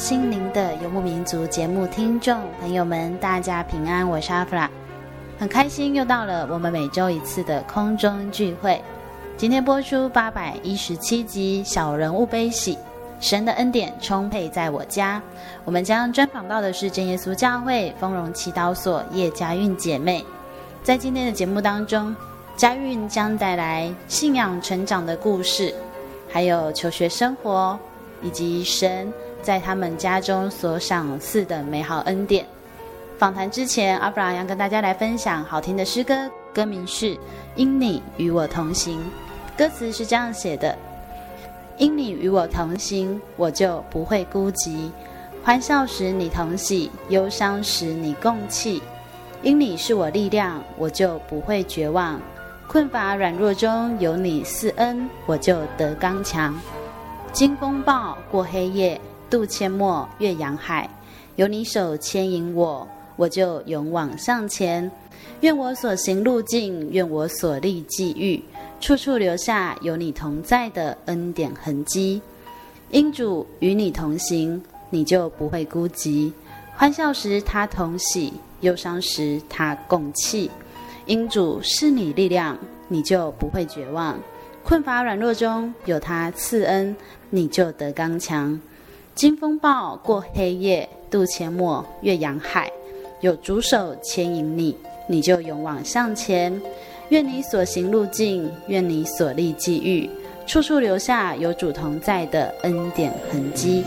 心灵的游牧民族节目听众朋友们，大家平安，我是阿弗拉，很开心又到了我们每周一次的空中聚会。今天播出八百一十七集《小人物悲喜》，神的恩典充沛在我家。我们将专访到的是真耶稣教会丰荣祈祷所叶佳韵姐妹。在今天的节目当中，佳韵将带来信仰成长的故事，还有求学生活。以及神在他们家中所赏赐的美好恩典。访谈之前，阿弗拉要跟大家来分享好听的诗歌，歌名是《因你与我同行》。歌词是这样写的：因你与我同行，我就不会孤寂；欢笑时你同喜，忧伤时你共泣。因你是我力量，我就不会绝望；困乏软弱中有你赐恩，我就得刚强。经风暴过黑夜，渡阡陌越洋海，有你手牵引我，我就勇往向前。愿我所行路径，愿我所历际遇，处处留下有你同在的恩典痕迹。因主与你同行，你就不会孤寂。欢笑时他同喜，忧伤时他共泣。因主是你力量，你就不会绝望。困乏软弱中有他赐恩，你就得刚强。金风暴过黑夜，渡阡陌越洋海，有主手牵引你，你就勇往向前。愿你所行路径，愿你所立际遇，处处留下有主同在的恩典痕迹。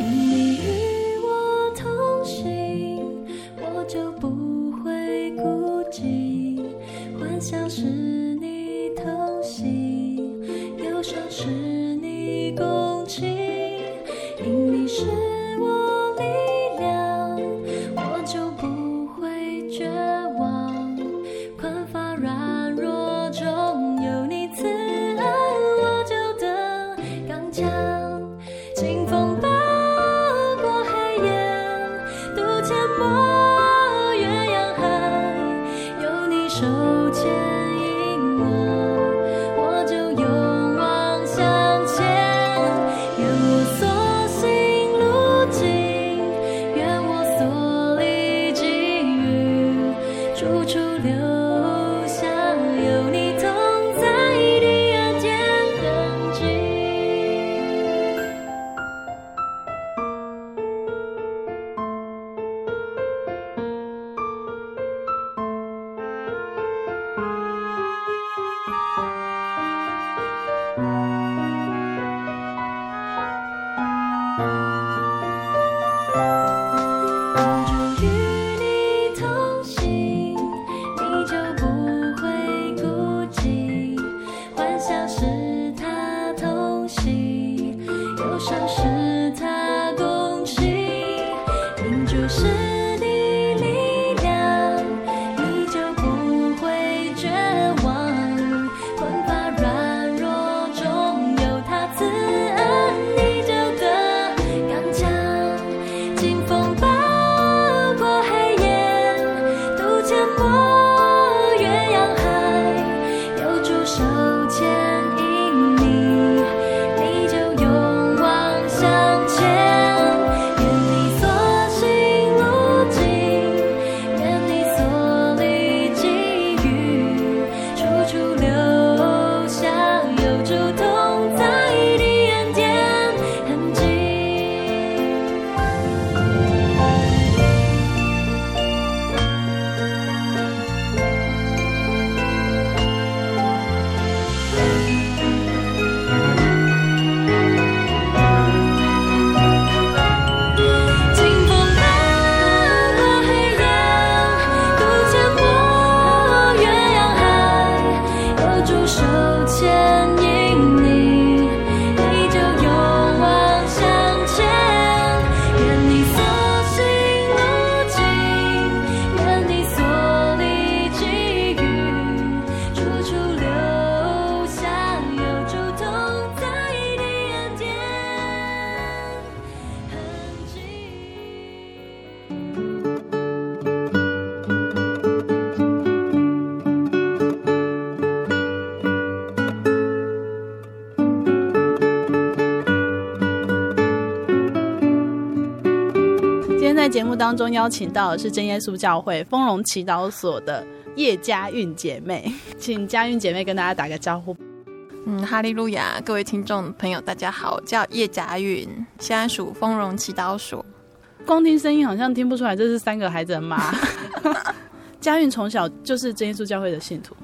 当中邀请到的是真耶稣教会丰荣祈祷所的叶佳韵姐妹，请佳韵姐妹跟大家打个招呼。嗯，哈利路亚，各位听众朋友，大家好，我叫叶佳韵，现在属丰荣祈祷所。光听声音好像听不出来这是三个孩子的妈。佳韵从小就是真耶稣教会的信徒，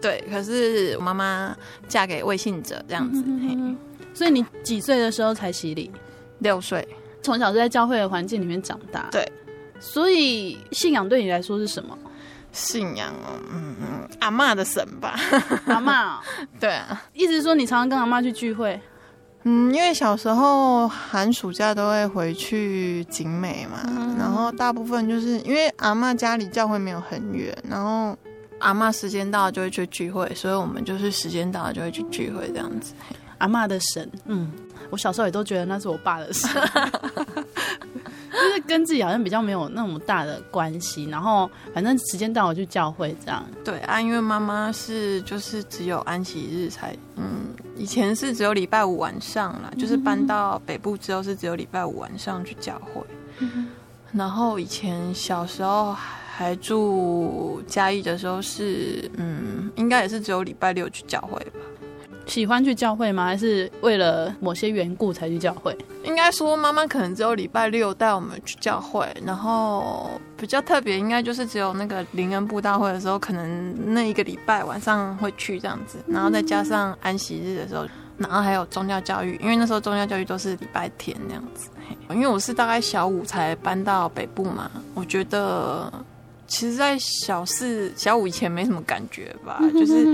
对，可是我妈妈嫁给未信者这样子，所以你几岁的时候才洗礼？六岁，从小是在教会的环境里面长大，对，所以信仰对你来说是什么？信仰哦，嗯嗯，阿嬷的神吧，阿嬷、喔，对啊，意思是说你常常跟阿妈去聚会，嗯，因为小时候寒暑假都会回去景美嘛，嗯、然后大部分就是因为阿妈家里教会没有很远，然后阿妈时间到了就会去聚会，所以我们就是时间到了就会去聚会这样子。阿嬷的神，嗯，我小时候也都觉得那是我爸的神。就是跟自己好像比较没有那么大的关系，然后反正时间到我去教会这样。对啊，因为妈妈是就是只有安息日才，嗯，以前是只有礼拜五晚上啦，就是搬到北部之后是只有礼拜五晚上去教会。嗯。然后以前小时候还住嘉义的时候是，嗯，应该也是只有礼拜六去教会吧。喜欢去教会吗？还是为了某些缘故才去教会？应该说，妈妈可能只有礼拜六带我们去教会，然后比较特别，应该就是只有那个灵恩布道会的时候，可能那一个礼拜晚上会去这样子，然后再加上安息日的时候，然后还有宗教教育，因为那时候宗教教育都是礼拜天那样子。因为我是大概小五才搬到北部嘛，我觉得。其实，在小四、小五以前没什么感觉吧，就是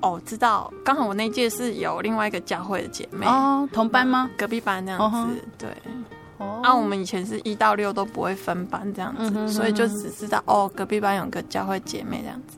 哦，知道刚好我那届是有另外一个教会的姐妹哦，同班吗？隔壁班那样子，对。哦，啊，我们以前是一到六都不会分班这样子，所以就只知道哦，隔壁班有个教会姐妹这样子。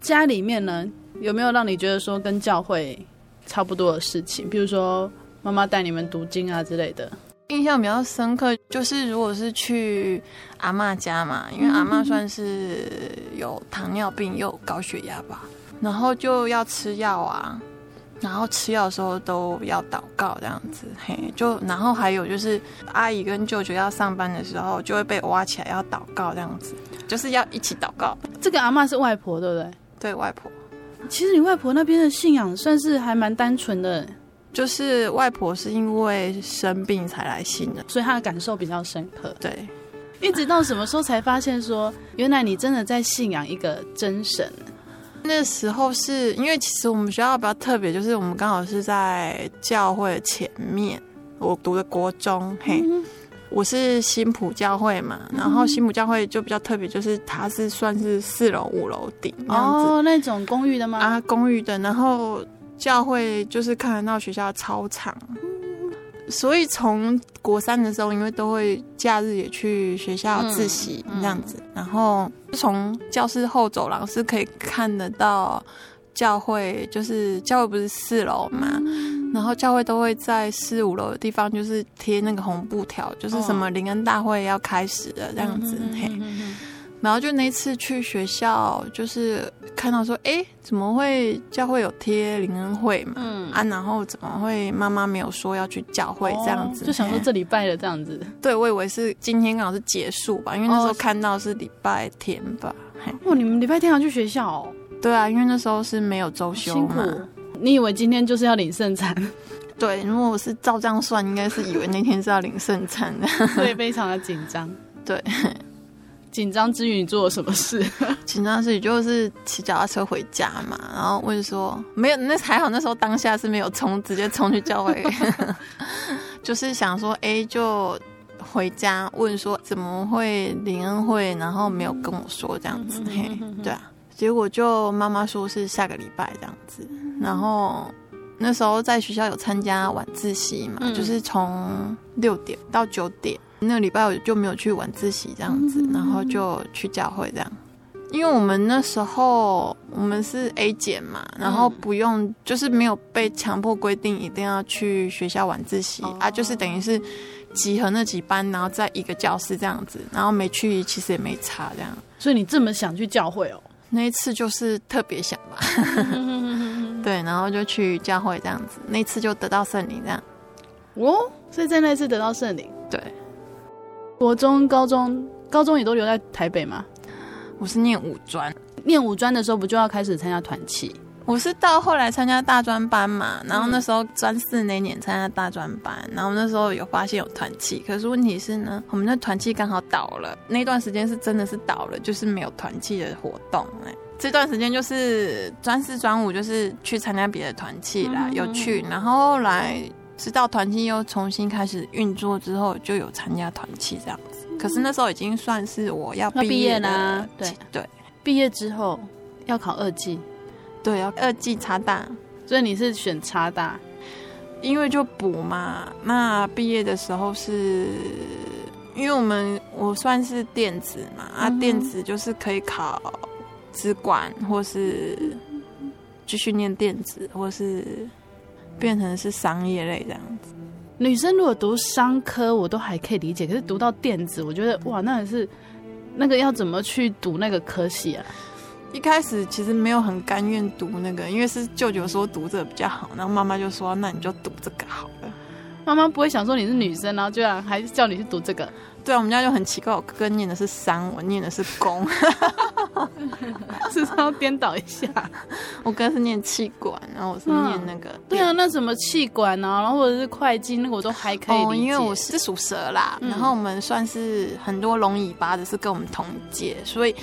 家里面呢，有没有让你觉得说跟教会差不多的事情？比如说妈妈带你们读经啊之类的。印象比较深刻，就是如果是去阿嬷家嘛，因为阿嬷算是有糖尿病又有高血压吧，然后就要吃药啊，然后吃药的时候都要祷告这样子，嘿，就然后还有就是阿姨跟舅舅要上班的时候，就会被挖起来要祷告这样子，就是要一起祷告。这个阿嬷是外婆对不对？对，外婆。其实你外婆那边的信仰算是还蛮单纯的。就是外婆是因为生病才来信的，所以她的感受比较深刻。对，一直到什么时候才发现说，原来你真的在信仰一个真神？那时候是因为其实我们学校比较特别，就是我们刚好是在教会前面，我读的国中，嘿，嗯、我是新埔教会嘛，然后新埔教会就比较特别，就是它是算是四楼五楼顶哦，那种公寓的吗？啊，公寓的，然后。教会就是看得到学校的操场，所以从国三的时候，因为都会假日也去学校自习这样子，然后从教室后走廊是可以看得到教会，就是教会不是四楼嘛，然后教会都会在四五楼的地方就是贴那个红布条，就是什么灵恩大会要开始了这样子，嘿。然后就那次去学校，就是看到说，哎、欸，怎么会教会有贴灵恩会嘛？嗯啊，然后怎么会妈妈没有说要去教会这样子？哦、就想说这礼拜的这样子。对，我以为是今天刚好是结束吧，因为那时候看到是礼拜天吧。哦，你们礼拜天要去学校哦？对啊，因为那时候是没有周休嘛。你以为今天就是要领圣餐？对，如果我是照这样算，应该是以为那天是要领圣餐的，所以非常的紧张。对。紧张之余，你做了什么事？紧张之余就是骑脚踏车回家嘛，然后问说没有，那还好，那时候当下是没有冲，直接冲去教会，就是想说，哎、就回家问说怎么会林恩会，然后没有跟我说这样子，嘿，对啊，结果就妈妈说是下个礼拜这样子，然后那时候在学校有参加晚自习嘛，就是从六点到九点。那个礼拜我就没有去晚自习这样子，然后就去教会这样。因为我们那时候我们是 A 减嘛，然后不用就是没有被强迫规定一定要去学校晚自习啊，就是等于是集合那几班，然后在一个教室这样子，然后没去其实也没差这样。所以你这么想去教会哦？那一次就是特别想吧，对，然后就去教会这样子，那次就得到圣灵这样。哦，所以在那次得到圣灵，对。国中、高中，高中也都留在台北吗？我是念五专，念五专的时候不就要开始参加团契？我是到后来参加大专班嘛，然后那时候专四那年参加大专班，然后那时候有发现有团契，可是问题是呢，我们那团契刚好倒了，那段时间是真的是倒了，就是没有团契的活动哎。这段时间就是专四专五就是去参加别的团契啦，有去，然后后来直到团契又重新开始运作之后，就有参加团契这样子。可是那时候已经算是我要毕业啦，对对，毕业之后要考二技。对，要二技插大，所以你是选插大，因为就补嘛。那毕业的时候是，因为我们我算是电子嘛，嗯、啊，电子就是可以考资管，或是继续念电子，或是变成是商业类这样子。女生如果读商科，我都还可以理解，可是读到电子，我觉得哇，那也是那个要怎么去读那个科系啊？一开始其实没有很甘愿读那个，因为是舅舅说读这个比较好，然后妈妈就说：“那你就读这个好了。”妈妈不会想说你是女生，然后居然还叫你去读这个。对啊，我们家就很奇怪，我哥哥念的是商，我念的是工，是不是要颠倒一下？我哥是念气管，然后我是念那个。对啊，那什么气管啊，然后或者是会计，那个我都还可以因为我是属蛇啦，嗯、然后我们算是很多龙尾巴的是跟我们同届，所以。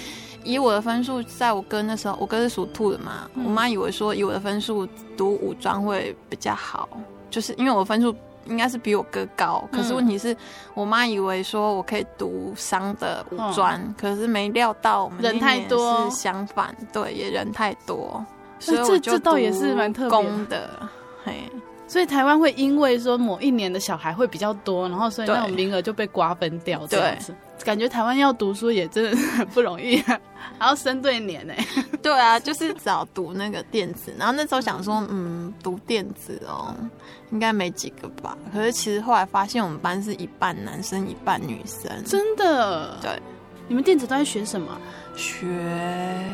以我的分数，在我哥那时候，我哥是属兔的嘛，嗯、我妈以为说以我的分数读五专会比较好，就是因为我分数应该是比我哥高，可是问题是我妈以为说我可以读商的五专，嗯、可是没料到我们人太多是相反，对，也人太多，所以这这倒也是蛮特别的，嘿。所以台湾会因为说某一年的小孩会比较多，然后所以那种名额就被瓜分掉这样子。对感觉台湾要读书也真的是很不容易，啊，还要生对年呢。对啊，就是早读那个电子，然后那时候想说，嗯，读电子哦，应该没几个吧。可是其实后来发现我们班是一半男生一半女生，真的。对，你们电子都在学什么？学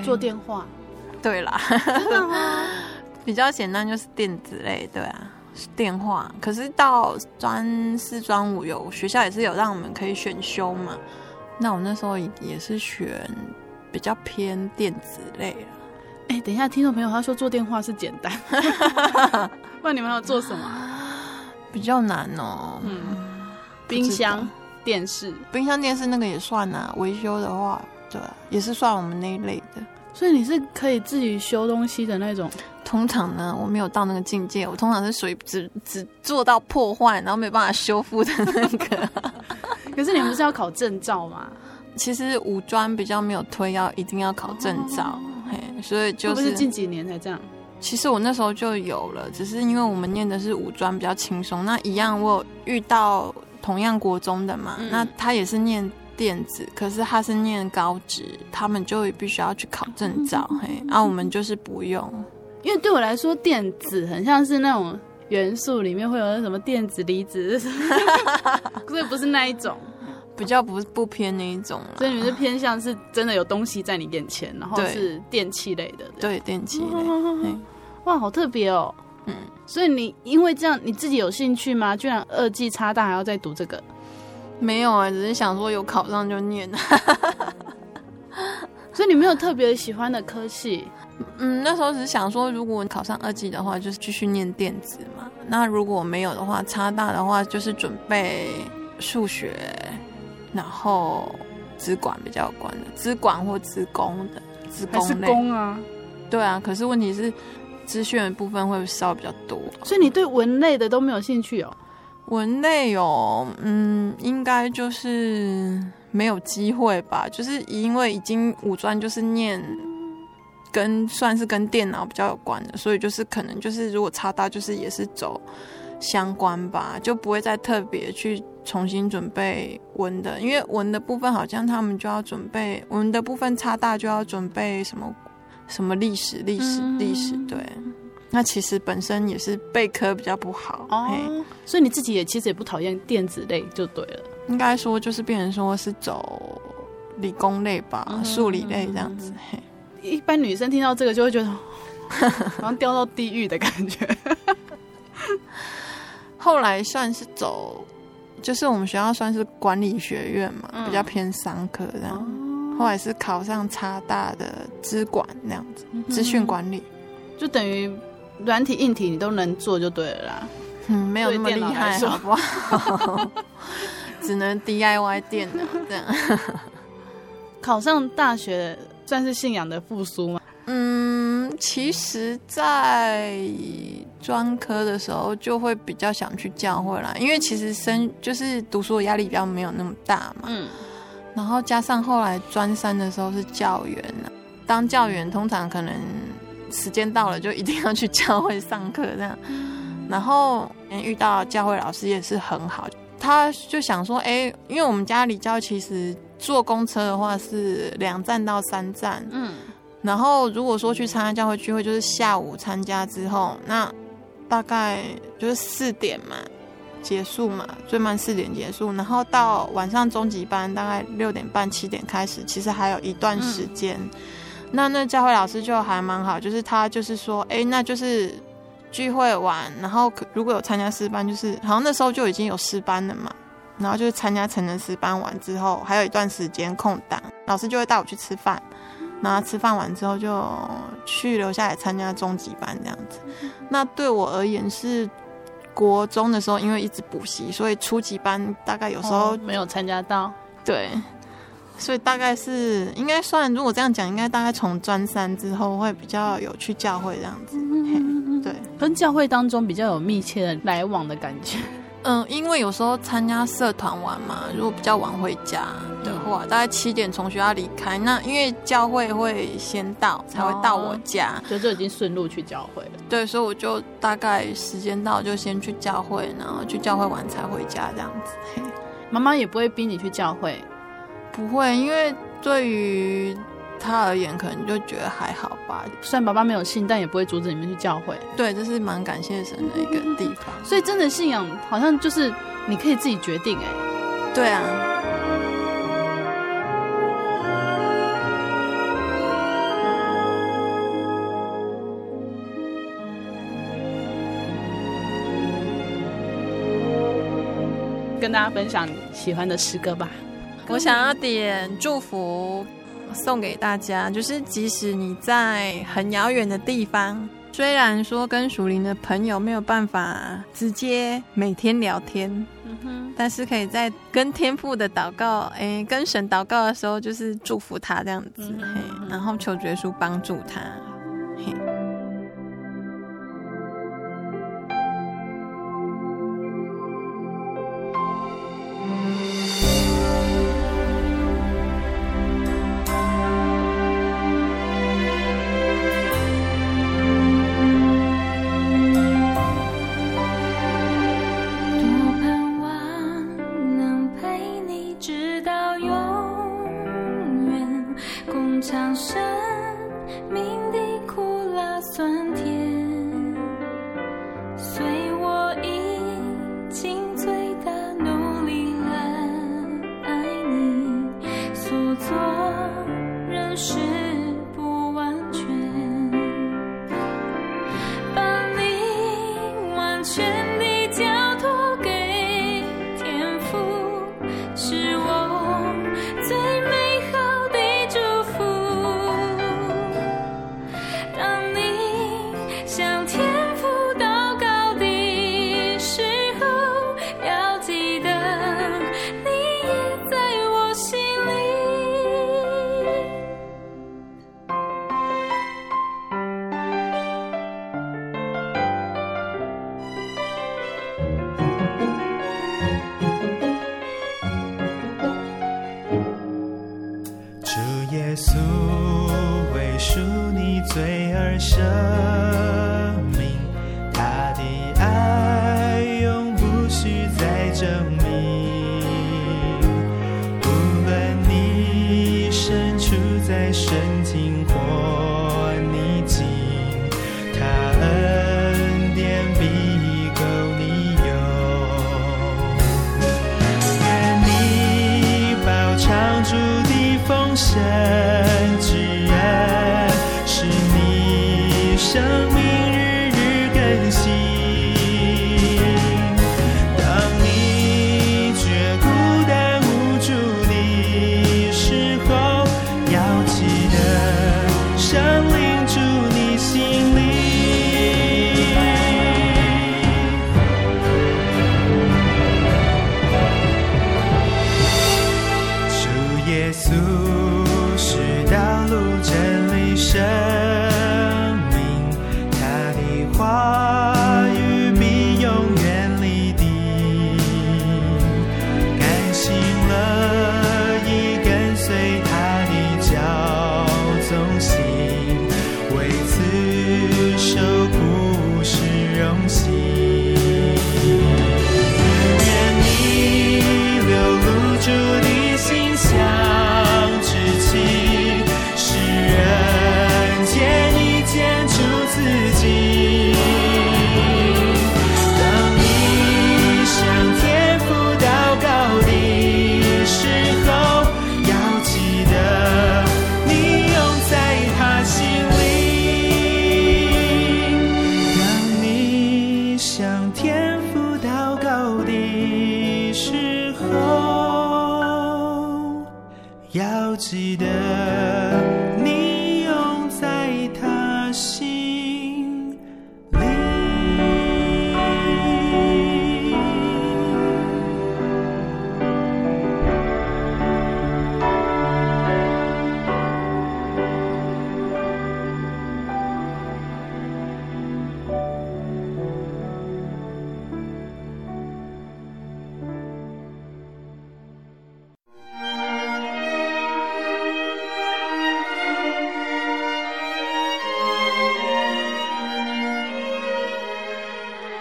做电话。对啦？比较简单就是电子类，对啊。电话，可是到专四专五有学校也是有让我们可以选修嘛？那我那时候也是选比较偏电子类了。哎、欸，等一下，听众朋友，他说做电话是简单，不然你们要做什么？比较难哦。嗯，冰箱、电视，冰箱、电视那个也算啊。维修的话，对，也是算我们那一类的。所以你是可以自己修东西的那种。通常呢，我没有到那个境界。我通常是属于只只做到破坏，然后没办法修复的那个。可是你们不是要考证照吗？其实五专比较没有推要一定要考证照，哦、嘿，所以就是，是近几年才这样。其实我那时候就有了，只是因为我们念的是五专比较轻松。那一样，我有遇到同样国中的嘛，嗯、那他也是念电子，可是他是念高职，他们就必须要去考证照，嗯、嘿，啊、我们就是不用。因为对我来说，电子很像是那种元素里面会有那什么电子离子 所以不是那一种，比较不不偏那一种。所以你们是偏向是真的有东西在你眼前，然后是电器类的。对，电器类。哇，好特别哦。嗯。所以你因为这样，你自己有兴趣吗？居然二技差大还要再读这个？没有啊，只是想说有考上就念。所以你没有特别喜欢的科系？嗯，那时候只是想说，如果考上二技的话，就是继续念电子嘛。那如果没有的话，差大的话，就是准备数学，然后资管比较有关的，资管或资工的，资工类。是工啊？对啊，可是问题是资讯的部分会稍微比较多，所以你对文类的都没有兴趣哦？文类有，嗯，应该就是没有机会吧，就是因为已经五专就是念。跟算是跟电脑比较有关的，所以就是可能就是如果差大就是也是走相关吧，就不会再特别去重新准备文的，因为文的部分好像他们就要准备文的部分差大就要准备什么什么历史历史历史，对，那其实本身也是备科比较不好哦，嘿。所以你自己也其实也不讨厌电子类就对了，应该说就是变成说是走理工类吧，数理类这样子，嘿。一般女生听到这个就会觉得，好像掉到地狱的感觉。后来算是走就是我们学校算是管理学院嘛，嗯、比较偏商科这样。哦、后来是考上差大的资管那样子，资讯、嗯、管理，就等于软体硬体你都能做就对了啦。嗯，没有那么厉害，好不好？只能 DIY 电脑这样。考上大学算是信仰的复苏吗？嗯，其实，在专科的时候就会比较想去教会啦，因为其实生就是读书的压力比较没有那么大嘛。嗯。然后加上后来专三的时候是教员，当教员通常可能时间到了就一定要去教会上课这样。然后遇到教会老师也是很好，他就想说，哎，因为我们家离教其实坐公车的话是两站到三站，嗯，然后如果说去参加教会聚会，就是下午参加之后，那大概就是四点嘛结束嘛，最慢四点结束，然后到晚上中级班大概六点半七点开始，其实还有一段时间。嗯、那那教会老师就还蛮好，就是他就是说，哎，那就是。聚会完，然后如果有参加诗班，就是好像那时候就已经有诗班了嘛。然后就是参加成人诗班完之后，还有一段时间空档，老师就会带我去吃饭。然后吃饭完之后，就去留下来参加中级班这样子。那对我而言是国中的时候，因为一直补习，所以初级班大概有时候、哦、没有参加到。对，所以大概是应该算，如果这样讲，应该大概从专三之后会比较有去教会这样子。对，跟教会当中比较有密切的来往的感觉。嗯，因为有时候参加社团玩嘛，如果比较晚回家的话，大概七点从学校离开，那因为教会会先到，才会到我家，所以就已经顺路去教会了。对，所以我就大概时间到就先去教会，然后去教会玩才回家这样子。妈妈也不会逼你去教会，不会，因为对于。他而言，可能就觉得还好吧。虽然爸爸没有信，但也不会阻止你们去教会。对，这是蛮感谢神的一个地方。所以，真的信仰好像就是你可以自己决定。哎，对啊。跟大家分享喜欢的诗歌吧。我想要点祝福。送给大家，就是即使你在很遥远的地方，虽然说跟属灵的朋友没有办法直接每天聊天，嗯哼，但是可以在跟天父的祷告，哎，跟神祷告的时候，就是祝福他这样子，嗯，嘿，然后求耶稣帮助他，嘿。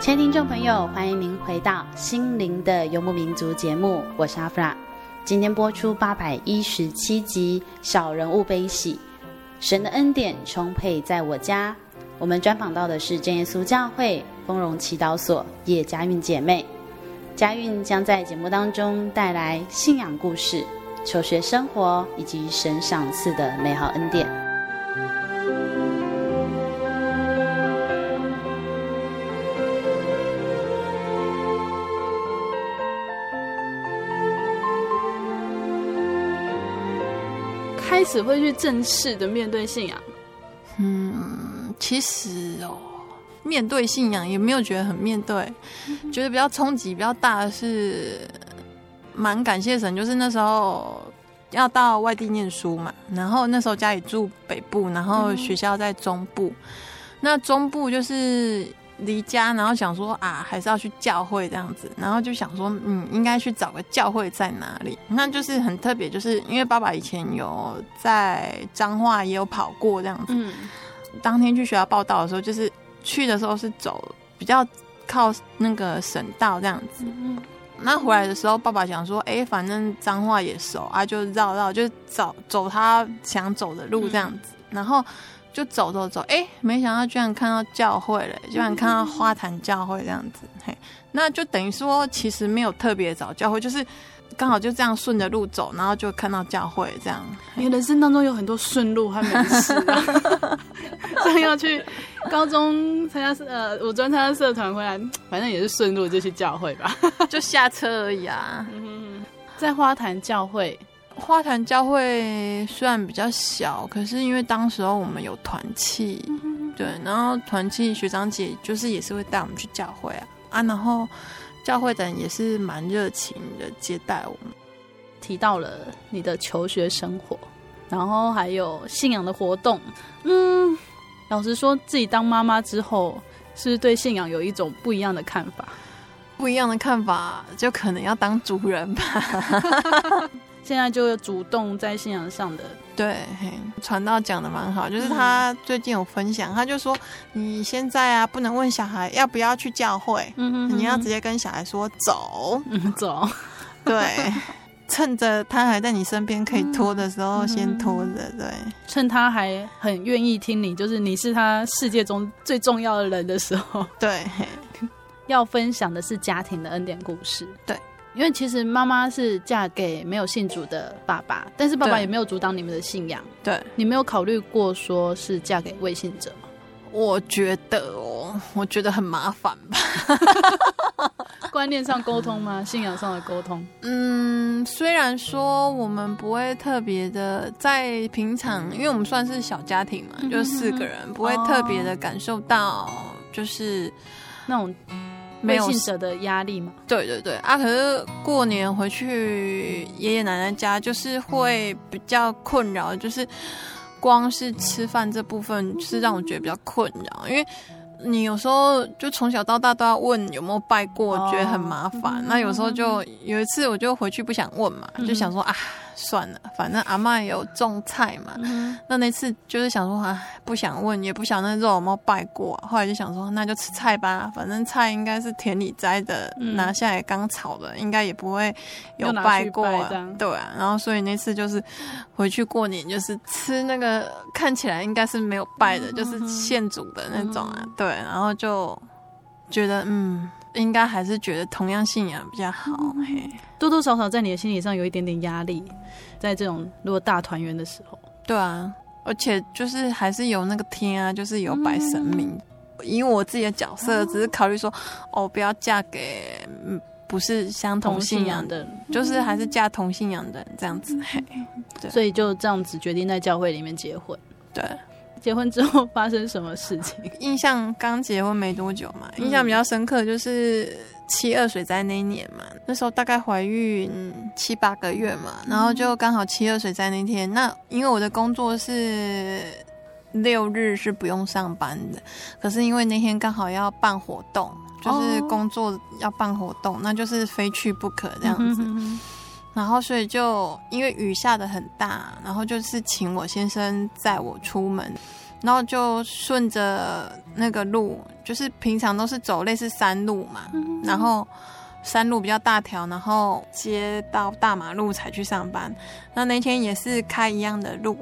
亲爱的听众朋友，欢迎您回到《心灵的游牧民族》节目，我是阿弗拉。今天播出八百一十七集《小人物悲喜》，神的恩典充沛在我家。我们专访到的是真耶稣教会丰荣祈祷所叶佳韵姐妹。佳韵将在节目当中带来信仰故事、求学生活以及神赏赐的美好恩典。始会去正式的面对信仰，嗯，其实哦，面对信仰也没有觉得很面对，嗯、觉得比较冲击比较大的是，蛮感谢神，就是那时候要到外地念书嘛，然后那时候家里住北部，然后学校在中部，嗯、那中部就是。离家，然后想说啊，还是要去教会这样子，然后就想说，嗯，应该去找个教会在哪里？那就是很特别，就是因为爸爸以前有在彰化也有跑过这样子。嗯，当天去学校报到的时候，就是去的时候是走比较靠那个省道这样子。嗯，那回来的时候，爸爸想说，哎、欸，反正彰化也熟啊，就绕绕，就找走他想走的路这样子，嗯、然后。就走走走，哎、欸，没想到居然看到教会了，居然看到花坛教会这样子，嘿，那就等于说其实没有特别找教会，就是刚好就这样顺着路走，然后就看到教会这样。你人生当中有很多顺路还没事啊，像要去高中参加社呃，我专参加社团回来，反正也是顺路就去教会吧，就下车而已啊。嗯，在花坛教会。花坛教会虽然比较小，可是因为当时候我们有团契，对，然后团契学长姐就是也是会带我们去教会啊啊，然后教会的人也是蛮热情的接待我们。提到了你的求学生活，然后还有信仰的活动，嗯，老实说自己当妈妈之后，是不是对信仰有一种不一样的看法？不一样的看法，就可能要当主人吧。现在就主动在信仰上的，对，传道讲的蛮好，就是他最近有分享，他就说你现在啊，不能问小孩要不要去教会，嗯哼嗯哼，你要直接跟小孩说走，嗯，走，对，趁着他还在你身边可以拖的时候，先拖着，对，趁他还很愿意听你，就是你是他世界中最重要的人的时候，对，要分享的是家庭的恩典故事，对。因为其实妈妈是嫁给没有信主的爸爸，但是爸爸也没有阻挡你们的信仰。对，你没有考虑过说是嫁给未信者吗？我觉得哦，我觉得很麻烦吧。观念上沟通吗？信仰上的沟通？嗯，虽然说我们不会特别的在平常，因为我们算是小家庭嘛，嗯、就四个人，不会特别的感受到就是那种。没有的压力嘛？对对对啊！可是过年回去爷爷奶奶家，就是会比较困扰，就是光是吃饭这部分是让我觉得比较困扰，因为你有时候就从小到大都要问有没有拜过，觉得很麻烦。那有时候就有一次我就回去不想问嘛，就想说啊。算了，反正阿嬷有种菜嘛。嗯、那那次就是想说啊，不想问，也不想那肉有没有拜过、啊。后来就想说，那就吃菜吧，反正菜应该是田里摘的，嗯、拿下来刚炒的，应该也不会有拜过、啊。对啊，然后所以那次就是回去过年，就是吃那个看起来应该是没有拜的，嗯、就是现煮的那种啊。嗯、对，然后就觉得嗯。应该还是觉得同样信仰比较好，嘿，多多少少在你的心理上有一点点压力，在这种如果大团圆的时候，对啊，而且就是还是有那个天啊，就是有拜神明，嗯、以我自己的角色，只是考虑说，哦，不要嫁给不是相同信仰的，就是还是嫁同信仰的人这样子，嘿，对，所以就这样子决定在教会里面结婚，对。结婚之后发生什么事情？印象刚结婚没多久嘛，印象比较深刻就是七二水灾那一年嘛，那时候大概怀孕七八个月嘛，然后就刚好七二水灾那天，那因为我的工作是六日是不用上班的，可是因为那天刚好要办活动，就是工作要办活动，那就是非去不可这样子。然后，所以就因为雨下的很大，然后就是请我先生载我出门。然后就顺着那个路，就是平常都是走类似山路嘛，嗯、然后山路比较大条，然后接到大马路才去上班。那那天也是开一样的路，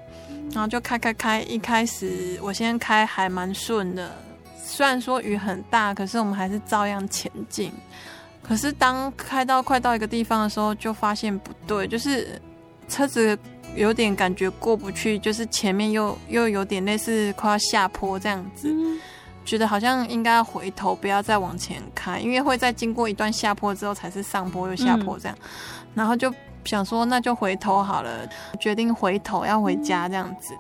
然后就开开开，一开始我先开还蛮顺的，虽然说雨很大，可是我们还是照样前进。可是当开到快到一个地方的时候，就发现不对，就是车子。有点感觉过不去，就是前面又又有点类似快要下坡这样子，嗯、觉得好像应该要回头，不要再往前开，因为会在经过一段下坡之后才是上坡又下坡这样，嗯、然后就想说那就回头好了，决定回头要回家这样子。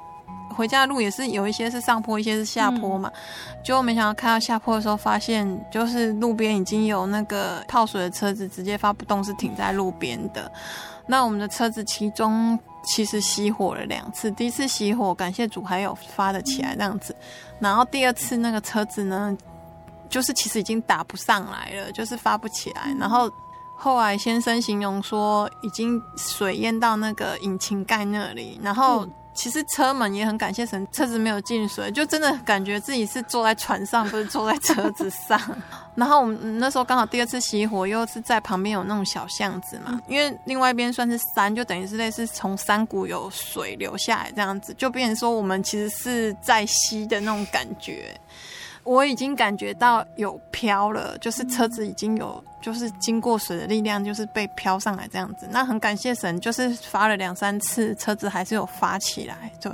回家的路也是有一些是上坡，一些是下坡嘛，结果、嗯、没想到开到下坡的时候，发现就是路边已经有那个泡水的车子直接发不动，是停在路边的。那我们的车子其中。其实熄火了两次，第一次熄火，感谢主还有发得起来这样子，然后第二次那个车子呢，就是其实已经打不上来了，就是发不起来，然后后来先生形容说已经水淹到那个引擎盖那里，然后。其实车门也很感谢神，车子没有进水，就真的感觉自己是坐在船上，不是坐在车子上。然后我们那时候刚好第二次熄火，又是在旁边有那种小巷子嘛，因为另外一边算是山，就等于是类似从山谷有水流下来这样子，就变成说我们其实是在吸的那种感觉。我已经感觉到有飘了，就是车子已经有，就是经过水的力量，就是被飘上来这样子。那很感谢神，就是发了两三次，车子还是有发起来。对，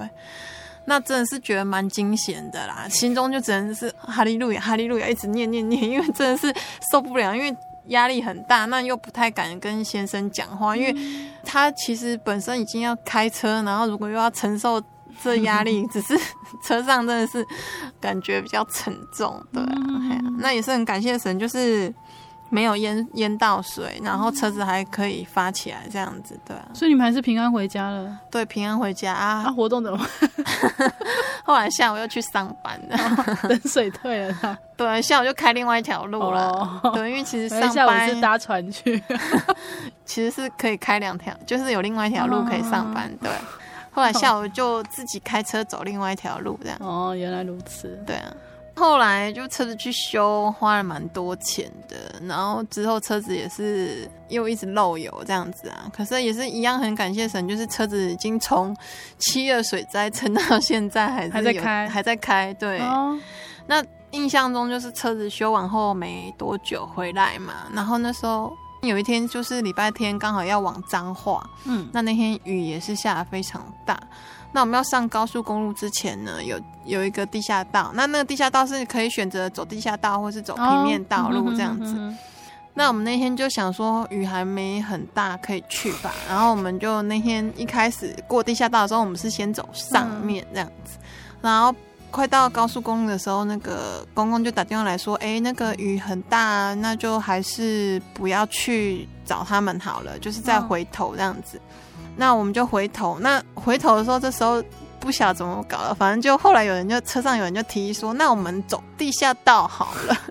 那真的是觉得蛮惊险的啦，心中就只能是哈利路亚，哈利路亚，一直念念念，因为真的是受不了，因为压力很大，那又不太敢跟先生讲话，因为他其实本身已经要开车，然后如果又要承受。这压力只是车上真的是感觉比较沉重，对啊，那也是很感谢神，就是没有淹淹到水，然后车子还可以发起来这样子，对啊。所以你们还是平安回家了？对，平安回家啊。那活动怎么办？后来下午又去上班了，等水退了。对，下午就开另外一条路了。对，因为其实上班下午是搭船去，其实是可以开两条，就是有另外一条路可以上班，对。后来下午就自己开车走另外一条路，这样。哦，原来如此。对啊，后来就车子去修，花了蛮多钱的。然后之后车子也是又一直漏油这样子啊。可是也是一样，很感谢神，就是车子已经从七月水灾撑到现在还 还在开，还在开。对。哦。那印象中就是车子修完后没多久回来嘛，然后那时候。有一天就是礼拜天，刚好要往彰化，嗯，那那天雨也是下得非常大。那我们要上高速公路之前呢，有有一个地下道，那那个地下道是可以选择走地下道或是走平面道路这样子。哦、嗯哼哼哼，那我们那天就想说雨还没很大，可以去吧。然后我们就那天一开始过地下道的时候，我们是先走上面这样子，嗯、然后。快到高速公路的时候，那个公公就打电话来说：“哎，那个雨很大，那就还是不要去找他们好了，就是再回头这样子。”那我们就回头。那回头的时候，这时候不晓得怎么搞了，反正就后来有人就车上有人就提议说：“那我们走地下道好了。”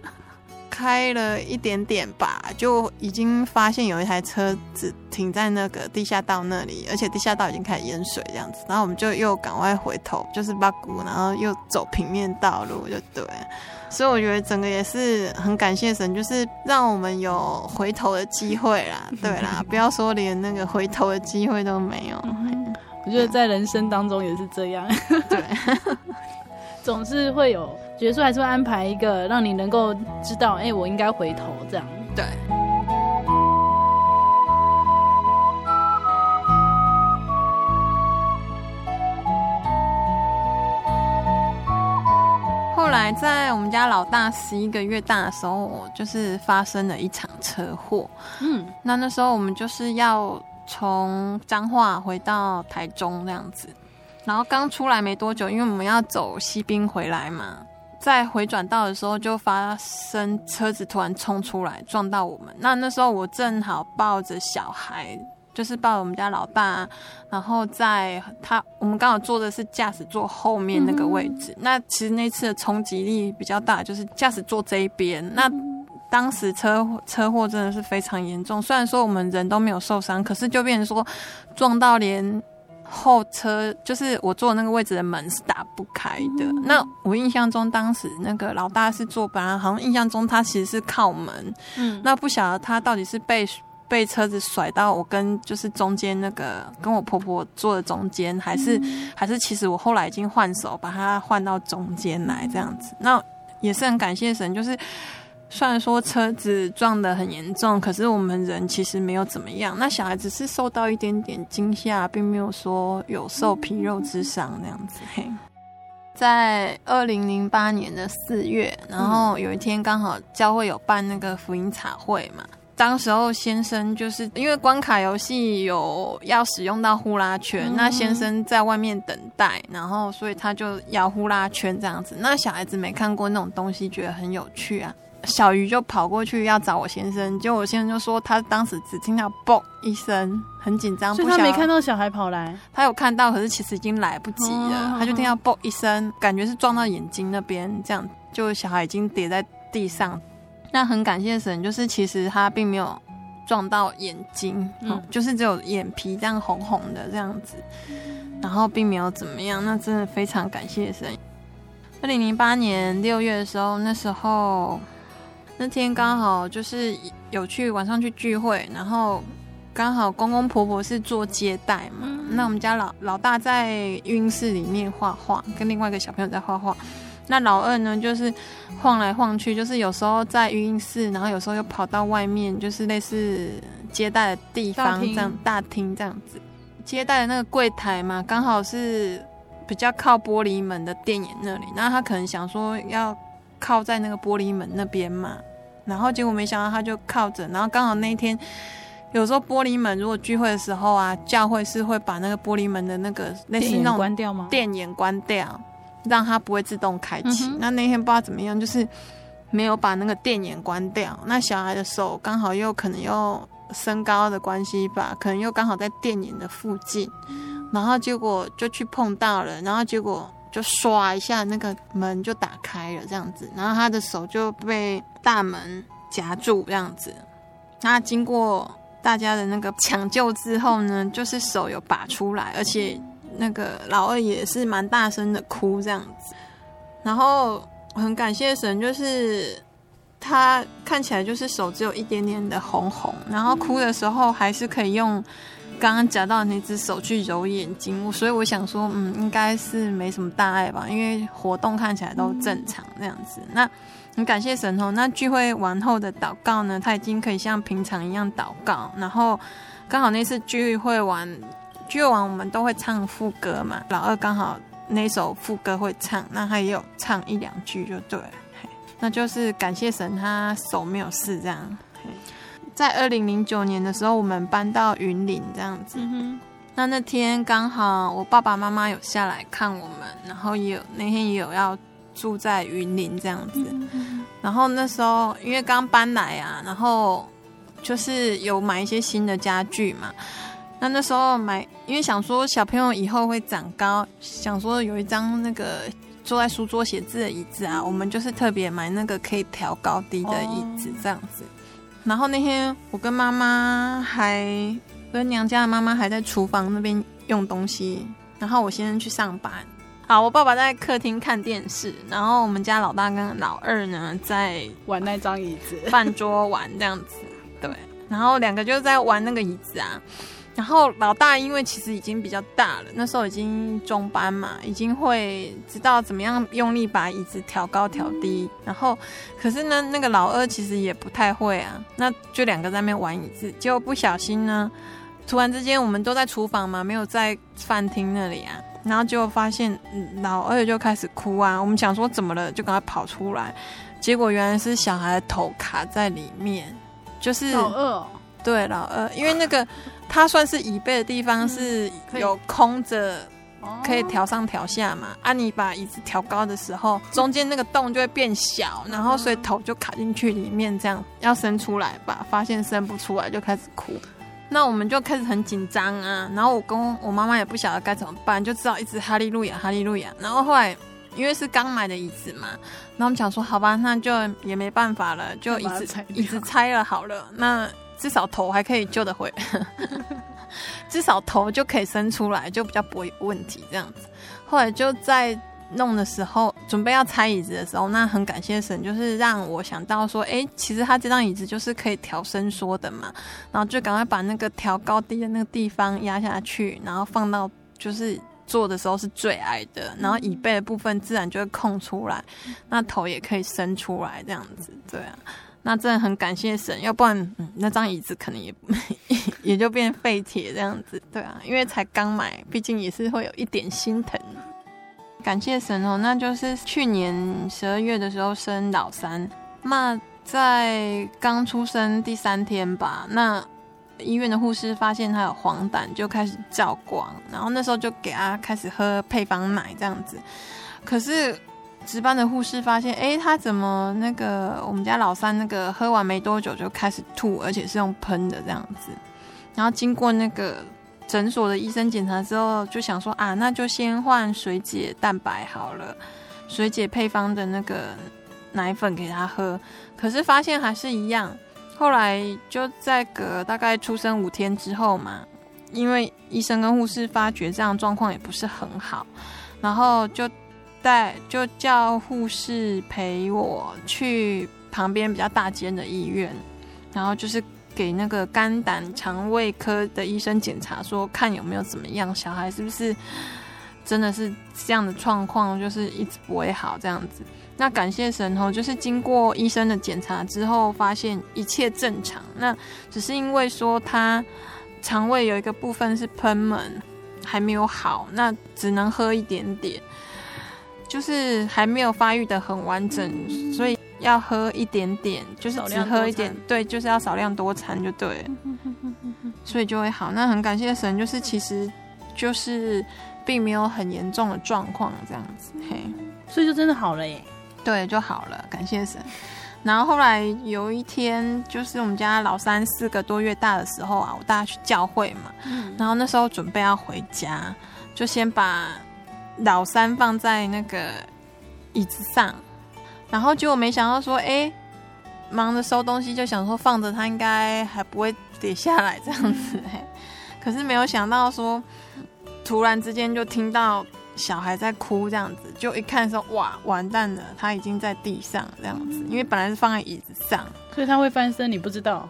开了一点点吧，就已经发现有一台车子停在那个地下道那里，而且地下道已经开始淹水这样子。然后我们就又赶快回头，就是八股，然后又走平面道路，就对。所以我觉得整个也是很感谢神，就是让我们有回头的机会啦，对啦，不要说连那个回头的机会都没有。我觉得在人生当中也是这样，对。总是会有，角色还是会安排一个让你能够知道，哎、欸，我应该回头这样。对。在我们家老大十一个月大的时候，就是发生了一场车祸。嗯，那那时候我们就是要从彰化回到台中这样子。然后刚出来没多久，因为我们要走西滨回来嘛，在回转道的时候就发生车子突然冲出来撞到我们。那那时候我正好抱着小孩，就是抱着我们家老大，然后在他我们刚好坐的是驾驶座后面那个位置。嗯、那其实那次的冲击力比较大，就是驾驶座这一边。那当时车车祸真的是非常严重，虽然说我们人都没有受伤，可是就变成说撞到连。后车就是我坐的那个位置的门是打不开的。嗯、那我印象中，当时那个老大是坐班，好像印象中他其实是靠门。嗯，那不晓得他到底是被被车子甩到我跟就是中间那个跟我婆婆坐的中间，还是、嗯、还是其实我后来已经换手把它换到中间来这样子。那也是很感谢神，就是。虽然说车子撞得很严重，可是我们人其实没有怎么样。那小孩子是受到一点点惊吓，并没有说有受皮肉之伤那样子。嘿，在二零零八年的四月，然后有一天刚好教会有办那个福音茶会嘛，当时候先生就是因为关卡游戏有要使用到呼啦圈，那先生在外面等待，然后所以他就摇呼啦圈这样子。那小孩子没看过那种东西，觉得很有趣啊。小鱼就跑过去要找我先生，结果我先生就说他当时只听到“嘣”一声，很紧张，所以他没看到小孩跑来。他有看到，可是其实已经来不及了。他就听到“嘣”一声，感觉是撞到眼睛那边，这样就小孩已经跌在地上。那很感谢神，就是其实他并没有撞到眼睛，嗯，就是只有眼皮这样红红的这样子，然后并没有怎么样。那真的非常感谢神。二零零八年六月的时候，那时候。那天刚好就是有去晚上去聚会，然后刚好公公婆婆是做接待嘛。嗯、那我们家老老大在浴室里面画画，跟另外一个小朋友在画画。那老二呢，就是晃来晃去，就是有时候在育婴室，然后有时候又跑到外面，就是类似接待的地方这样大厅这样子。接待的那个柜台嘛，刚好是比较靠玻璃门的电眼那里。那他可能想说要。靠在那个玻璃门那边嘛，然后结果没想到他就靠着，然后刚好那一天，有时候玻璃门如果聚会的时候啊，教会是会把那个玻璃门的那个类似那种关掉吗？电眼关掉，让它不会自动开启。嗯、那那天不知道怎么样，就是没有把那个电眼关掉。那小孩的手刚好又可能又身高的关系吧，可能又刚好在电眼的附近，然后结果就去碰到了，然后结果。就刷一下，那个门就打开了，这样子，然后他的手就被大门夹住，这样子。那经过大家的那个抢救之后呢，就是手有拔出来，而且那个老二也是蛮大声的哭，这样子。然后很感谢神，就是他看起来就是手只有一点点的红红，然后哭的时候还是可以用。刚刚夹到的那只手去揉眼睛，所以我想说，嗯，应该是没什么大碍吧，因为活动看起来都正常这样子。那很感谢神哦。那聚会完后的祷告呢，他已经可以像平常一样祷告。然后刚好那次聚会完，聚会完我们都会唱副歌嘛。老二刚好那首副歌会唱，那他也有唱一两句就对了。那就是感谢神，他手没有事这样。在二零零九年的时候，我们搬到云林这样子。嗯、那那天刚好我爸爸妈妈有下来看我们，然后也有那天也有要住在云林这样子。嗯、然后那时候因为刚搬来啊，然后就是有买一些新的家具嘛。那那时候买，因为想说小朋友以后会长高，想说有一张那个坐在书桌写字的椅子啊，我们就是特别买那个可以调高低的椅子这样子。哦然后那天我跟妈妈还跟娘家的妈妈还在厨房那边用东西，然后我先生去上班。好，我爸爸在客厅看电视，然后我们家老大跟老二呢在玩那张椅子，饭桌玩这样子。对，然后两个就在玩那个椅子啊。然后老大因为其实已经比较大了，那时候已经中班嘛，已经会知道怎么样用力把椅子调高调低。然后，可是呢，那个老二其实也不太会啊。那就两个在那边玩椅子，结果不小心呢，突然之间我们都在厨房嘛，没有在饭厅那里啊。然后就发现老二就开始哭啊。我们想说怎么了，就赶快跑出来，结果原来是小孩的头卡在里面，就是老二。对，老二，因为那个。它算是椅背的地方是有空着，可以调上调下嘛。啊，你把椅子调高的时候，中间那个洞就会变小，然后所以头就卡进去里面，这样要伸出来吧，发现伸不出来就开始哭。那我们就开始很紧张啊，然后我跟我妈妈也不晓得该怎么办，就知道一直哈利路亚，哈利路亚。然后后来因为是刚买的椅子嘛，然后我们想说好吧，那就也没办法了，就椅子椅子拆了好了，那。至少头还可以救得回，至少头就可以伸出来，就比较不会有问题这样子。后来就在弄的时候，准备要拆椅子的时候，那很感谢神，就是让我想到说，哎，其实他这张椅子就是可以调伸缩的嘛，然后就赶快把那个调高低的那个地方压下去，然后放到就是。坐的时候是最矮的，然后椅背的部分自然就会空出来，那头也可以伸出来，这样子，对啊，那真的很感谢神，要不然、嗯、那张椅子可能也 也就变废铁这样子，对啊，因为才刚买，毕竟也是会有一点心疼。感谢神哦，那就是去年十二月的时候生老三，那在刚出生第三天吧，那。医院的护士发现他有黄疸，就开始照光，然后那时候就给他开始喝配方奶这样子。可是值班的护士发现，哎，他怎么那个我们家老三那个喝完没多久就开始吐，而且是用喷的这样子。然后经过那个诊所的医生检查之后，就想说啊，那就先换水解蛋白好了，水解配方的那个奶粉给他喝。可是发现还是一样。后来就在隔大概出生五天之后嘛，因为医生跟护士发觉这样状况也不是很好，然后就带就叫护士陪我去旁边比较大间的医院，然后就是给那个肝胆肠胃科的医生检查，说看有没有怎么样，小孩是不是真的是这样的状况，就是一直不会好这样子。那感谢神哦，就是经过医生的检查之后，发现一切正常。那只是因为说他肠胃有一个部分是喷门，还没有好，那只能喝一点点，就是还没有发育的很完整，所以要喝一点点，就是只喝一点，对，就是要少量多餐就对，所以就会好。那很感谢神，就是其实就是并没有很严重的状况这样子，嘿，所以就真的好了耶。对，就好了，感谢神。然后后来有一天，就是我们家老三四个多月大的时候啊，我带他去教会嘛。嗯。然后那时候准备要回家，就先把老三放在那个椅子上，然后结果没想到说，哎，忙着收东西，就想说放着他应该还不会跌下来这样子。嘿，可是没有想到说，突然之间就听到。小孩在哭，这样子就一看说哇，完蛋了，他已经在地上这样子，因为本来是放在椅子上，所以他会翻身，你不知道？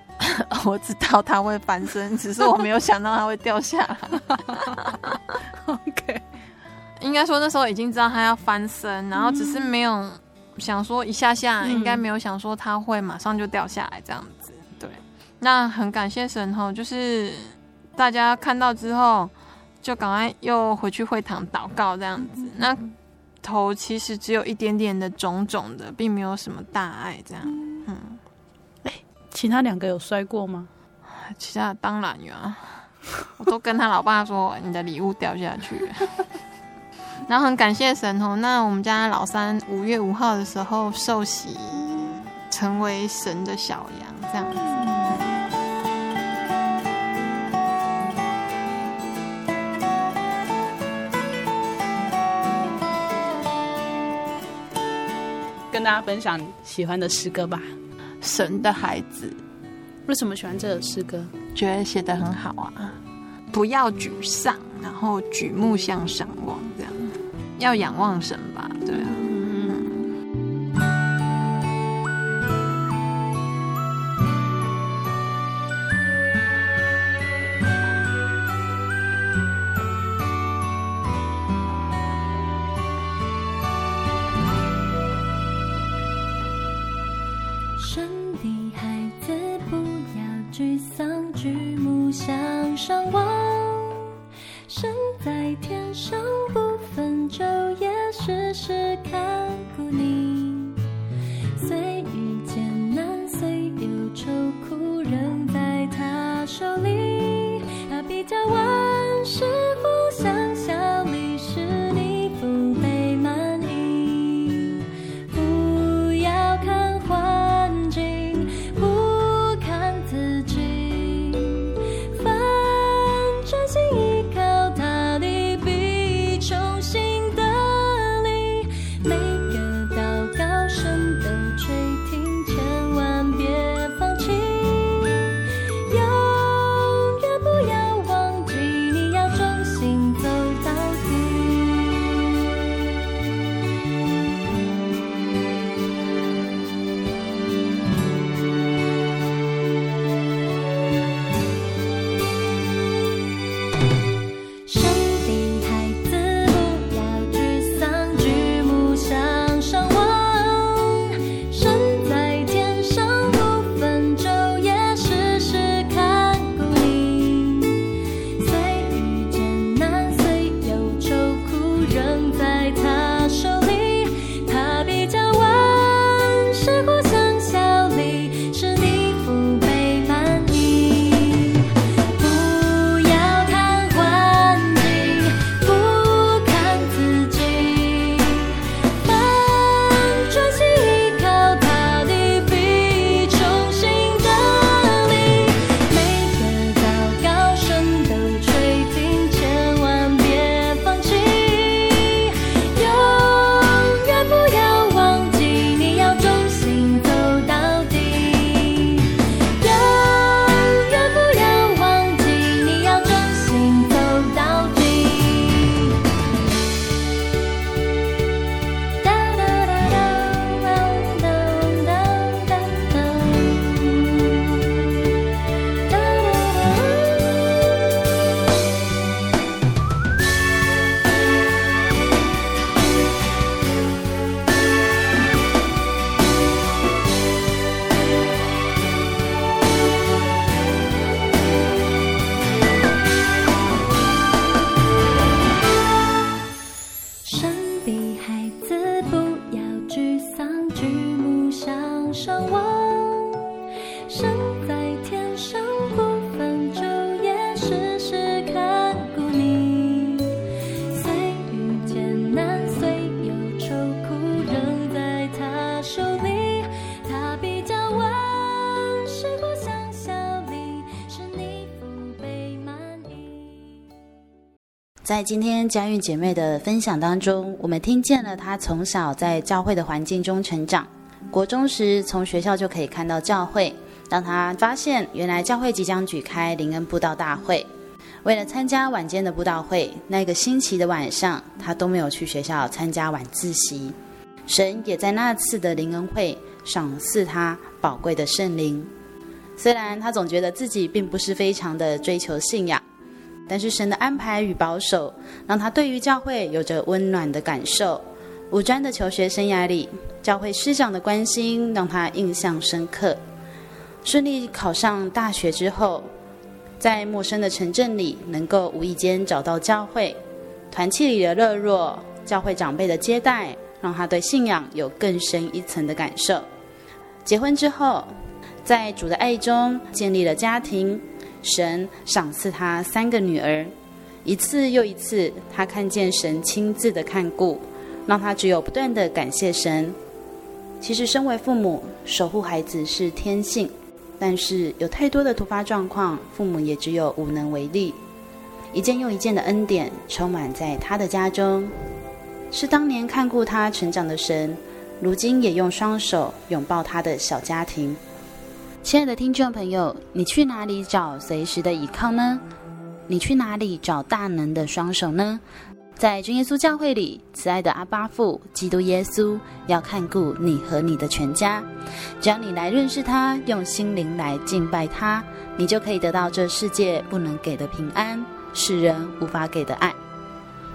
我知道他会翻身，只是我没有想到他会掉下来。OK，应该说那时候已经知道他要翻身，然后只是没有想说一下下，应该没有想说他会马上就掉下来这样子。对，那很感谢神吼，就是大家看到之后。就赶快又回去会堂祷告这样子，那头其实只有一点点的肿肿的，并没有什么大碍这样。嗯，哎，其他两个有摔过吗？其他当然有啊，我都跟他老爸说你的礼物掉下去。然后很感谢神哦，那我们家老三五月五号的时候受洗，成为神的小羊这样子。跟大家分享喜欢的诗歌吧，《神的孩子》。为什么喜欢这首诗歌？觉得写得很好啊！不要沮丧，然后举目向上望，这样要仰望神吧？对啊。easy. 在今天佳韵姐妹的分享当中，我们听见了她从小在教会的环境中成长。国中时，从学校就可以看到教会。当她发现原来教会即将举开灵恩布道大会，为了参加晚间的布道会，那个星期的晚上，她都没有去学校参加晚自习。神也在那次的灵恩会赏赐她宝贵的圣灵。虽然她总觉得自己并不是非常的追求信仰。但是神的安排与保守，让他对于教会有着温暖的感受。五专的求学生涯里，教会师长的关心让他印象深刻。顺利考上大学之后，在陌生的城镇里，能够无意间找到教会，团契里的热络，教会长辈的接待，让他对信仰有更深一层的感受。结婚之后，在主的爱中建立了家庭。神赏赐他三个女儿，一次又一次，他看见神亲自的看顾，让他只有不断的感谢神。其实，身为父母，守护孩子是天性，但是有太多的突发状况，父母也只有无能为力。一件又一件的恩典充满在他的家中，是当年看顾他成长的神，如今也用双手拥抱他的小家庭。亲爱的听众朋友，你去哪里找随时的依靠呢？你去哪里找大能的双手呢？在真耶稣教会里，慈爱的阿爸父基督耶稣要看顾你和你的全家。只要你来认识他，用心灵来敬拜他，你就可以得到这世界不能给的平安，世人无法给的爱。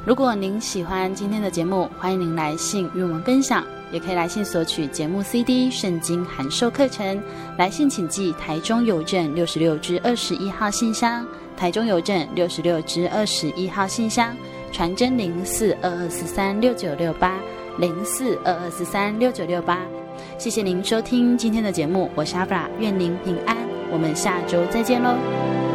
如果您喜欢今天的节目，欢迎您来信与我们分享。也可以来信索取节目 CD、圣经函授课程。来信请寄台中邮政六十六支二十一号信箱，台中邮政六十六支二十一号信箱，传真零四二二四三六九六八零四二二四三六九六八。谢谢您收听今天的节目，我是阿弗拉，愿您平安，我们下周再见喽。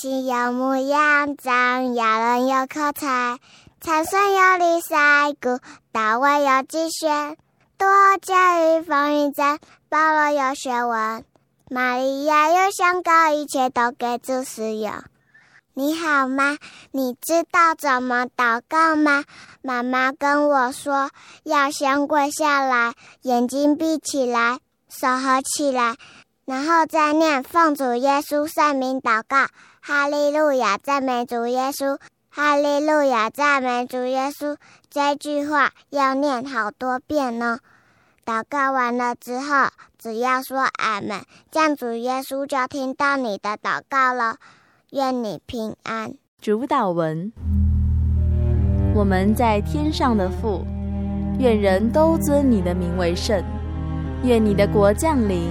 心有模样，长牙人有口才，参孙有李赛谷，大卫有机旋，多加与风云战，保罗有学问，玛利亚有香膏，一切都给主使用。你好吗？你知道怎么祷告吗？妈妈跟我说，要先跪下来，眼睛闭起来，手合起来，然后再念奉主耶稣圣名祷告。哈利路亚，赞美主耶稣！哈利路亚，赞美主耶稣！这句话要念好多遍呢。祷告完了之后，只要说阿门，这样主耶稣就听到你的祷告了。愿你平安。主祷文：我们在天上的父，愿人都尊你的名为圣。愿你的国降临。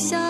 下